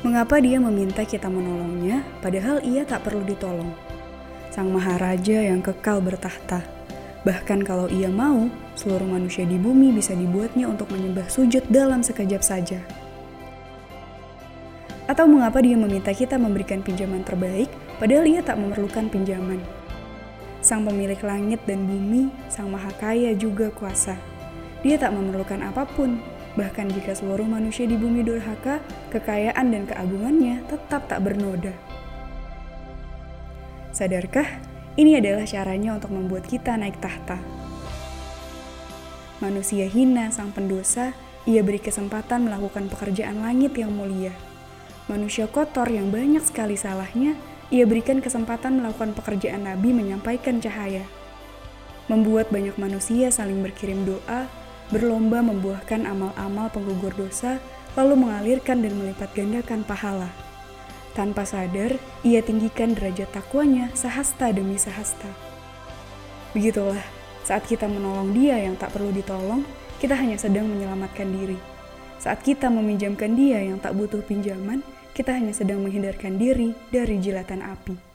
Mengapa dia meminta kita menolongnya, padahal ia tak perlu ditolong? Sang Maharaja yang kekal bertahta. Bahkan kalau ia mau, seluruh manusia di bumi bisa dibuatnya untuk menyembah sujud dalam sekejap saja. Atau mengapa dia meminta kita memberikan pinjaman terbaik, padahal ia tak memerlukan pinjaman? Sang pemilik langit dan bumi, sang maha kaya juga kuasa. Dia tak memerlukan apa pun, Bahkan jika seluruh manusia di bumi durhaka, kekayaan dan keagungannya tetap tak bernoda. Sadarkah, ini adalah caranya untuk membuat kita naik tahta. Manusia hina sang pendosa, ia beri kesempatan melakukan pekerjaan langit yang mulia. Manusia kotor yang banyak sekali salahnya, ia berikan kesempatan melakukan pekerjaan nabi menyampaikan cahaya. Membuat banyak manusia saling berkirim doa berlomba membuahkan amal-amal penggugur dosa, lalu mengalirkan dan melipat gandakan pahala. Tanpa sadar, ia tinggikan derajat takwanya sahasta demi sahasta. Begitulah, saat kita menolong dia yang tak perlu ditolong, kita hanya sedang menyelamatkan diri. Saat kita meminjamkan dia yang tak butuh pinjaman, kita hanya sedang menghindarkan diri dari jilatan api.